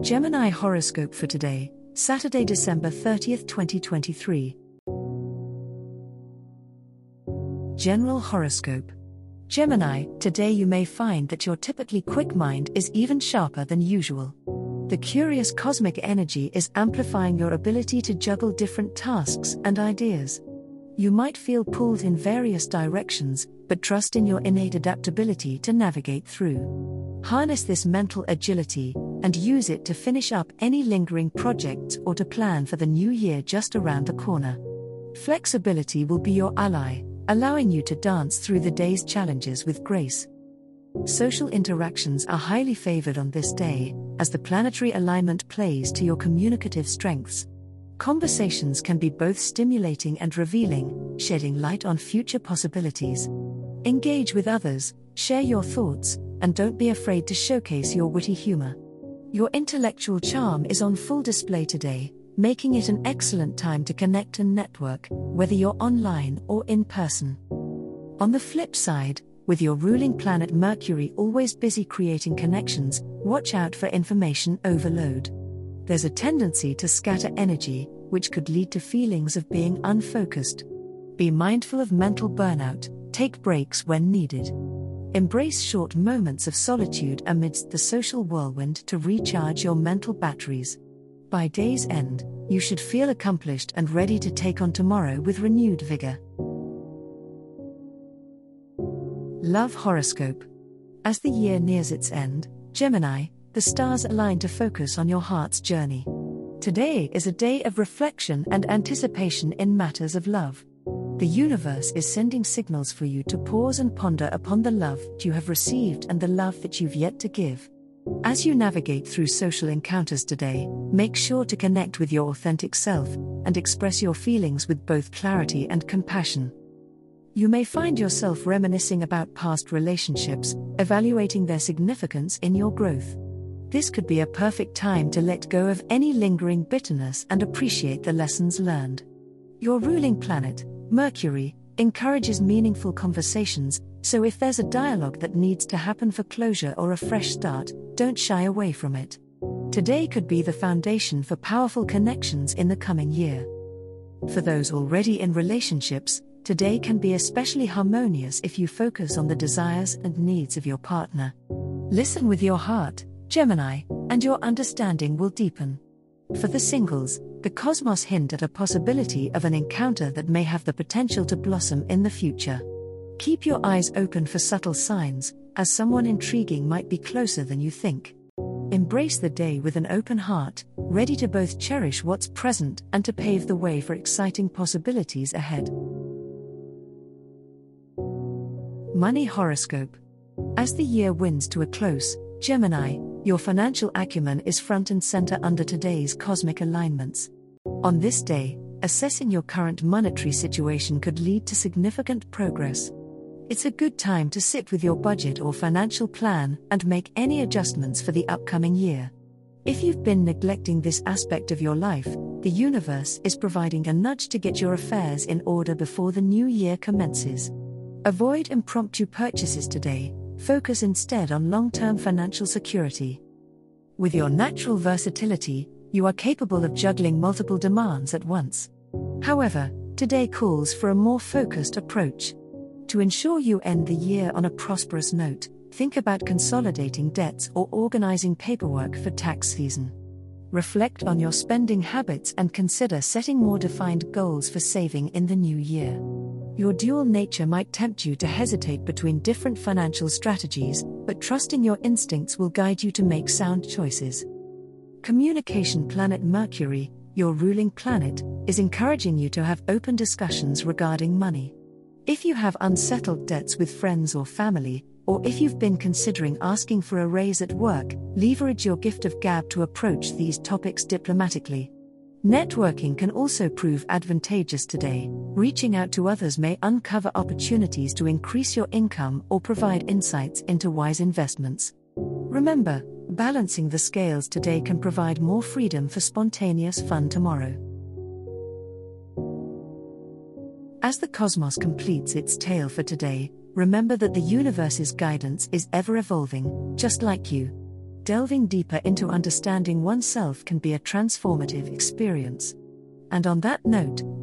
Gemini horoscope for today, Saturday, December 30th, 2023. General horoscope. Gemini, today you may find that your typically quick mind is even sharper than usual. The curious cosmic energy is amplifying your ability to juggle different tasks and ideas. You might feel pulled in various directions, but trust in your innate adaptability to navigate through. Harness this mental agility and use it to finish up any lingering projects or to plan for the new year just around the corner. Flexibility will be your ally, allowing you to dance through the day's challenges with grace. Social interactions are highly favored on this day, as the planetary alignment plays to your communicative strengths. Conversations can be both stimulating and revealing, shedding light on future possibilities. Engage with others, share your thoughts, and don't be afraid to showcase your witty humor. Your intellectual charm is on full display today, making it an excellent time to connect and network, whether you're online or in person. On the flip side, with your ruling planet Mercury always busy creating connections, watch out for information overload. There's a tendency to scatter energy, which could lead to feelings of being unfocused. Be mindful of mental burnout, take breaks when needed. Embrace short moments of solitude amidst the social whirlwind to recharge your mental batteries. By day's end, you should feel accomplished and ready to take on tomorrow with renewed vigor. Love Horoscope As the year nears its end, Gemini, the stars align to focus on your heart's journey. Today is a day of reflection and anticipation in matters of love. The universe is sending signals for you to pause and ponder upon the love you have received and the love that you've yet to give. As you navigate through social encounters today, make sure to connect with your authentic self and express your feelings with both clarity and compassion. You may find yourself reminiscing about past relationships, evaluating their significance in your growth. This could be a perfect time to let go of any lingering bitterness and appreciate the lessons learned. Your ruling planet, Mercury, encourages meaningful conversations, so if there's a dialogue that needs to happen for closure or a fresh start, don't shy away from it. Today could be the foundation for powerful connections in the coming year. For those already in relationships, today can be especially harmonious if you focus on the desires and needs of your partner. Listen with your heart, Gemini, and your understanding will deepen. For the singles, the cosmos hint at a possibility of an encounter that may have the potential to blossom in the future. Keep your eyes open for subtle signs, as someone intriguing might be closer than you think. Embrace the day with an open heart, ready to both cherish what's present and to pave the way for exciting possibilities ahead. Money Horoscope As the year winds to a close, Gemini, your financial acumen is front and center under today's cosmic alignments. On this day, assessing your current monetary situation could lead to significant progress. It's a good time to sit with your budget or financial plan and make any adjustments for the upcoming year. If you've been neglecting this aspect of your life, the universe is providing a nudge to get your affairs in order before the new year commences. Avoid impromptu purchases today, focus instead on long term financial security. With your natural versatility, you are capable of juggling multiple demands at once. However, today calls for a more focused approach. To ensure you end the year on a prosperous note, think about consolidating debts or organizing paperwork for tax season. Reflect on your spending habits and consider setting more defined goals for saving in the new year. Your dual nature might tempt you to hesitate between different financial strategies, but trusting your instincts will guide you to make sound choices. Communication planet Mercury, your ruling planet, is encouraging you to have open discussions regarding money. If you have unsettled debts with friends or family, or if you've been considering asking for a raise at work, leverage your gift of gab to approach these topics diplomatically. Networking can also prove advantageous today. Reaching out to others may uncover opportunities to increase your income or provide insights into wise investments. Remember, balancing the scales today can provide more freedom for spontaneous fun tomorrow. As the cosmos completes its tale for today, remember that the universe's guidance is ever evolving, just like you. Delving deeper into understanding oneself can be a transformative experience. And on that note,